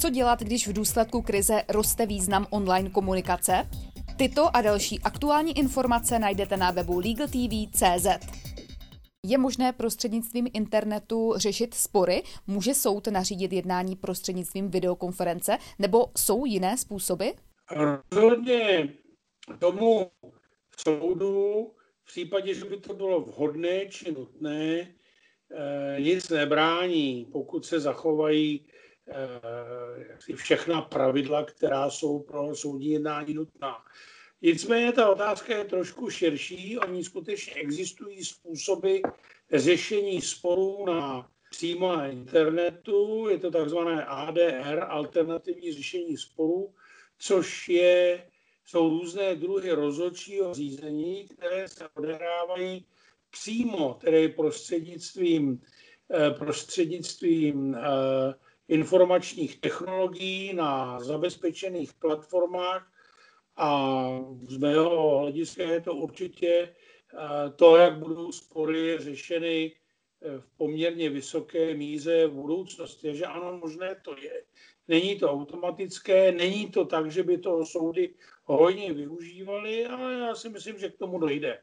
Co dělat, když v důsledku krize roste význam online komunikace? Tyto a další aktuální informace najdete na webu LegalTV.cz. Je možné prostřednictvím internetu řešit spory? Může soud nařídit jednání prostřednictvím videokonference? Nebo jsou jiné způsoby? Rozhodně tomu soudu v případě, že by to bylo vhodné či nutné, eh, nic nebrání, pokud se zachovají eh, všechna pravidla, která jsou pro soudní jednání nutná. Nicméně ta otázka je trošku širší. Oni skutečně existují způsoby řešení sporů na přímo na internetu. Je to takzvané ADR, alternativní řešení sporů, což je, jsou různé druhy rozhodčího řízení, které se odehrávají přímo, tedy prostřednictvím, eh, prostřednictvím eh, informačních technologií na zabezpečených platformách a z mého hlediska je to určitě eh, to, jak budou spory řešeny eh, v poměrně vysoké míře v budoucnosti. že ano, možné to je. Není to automatické, není to tak, že by to soudy hodně využívaly, ale já si myslím, že k tomu dojde.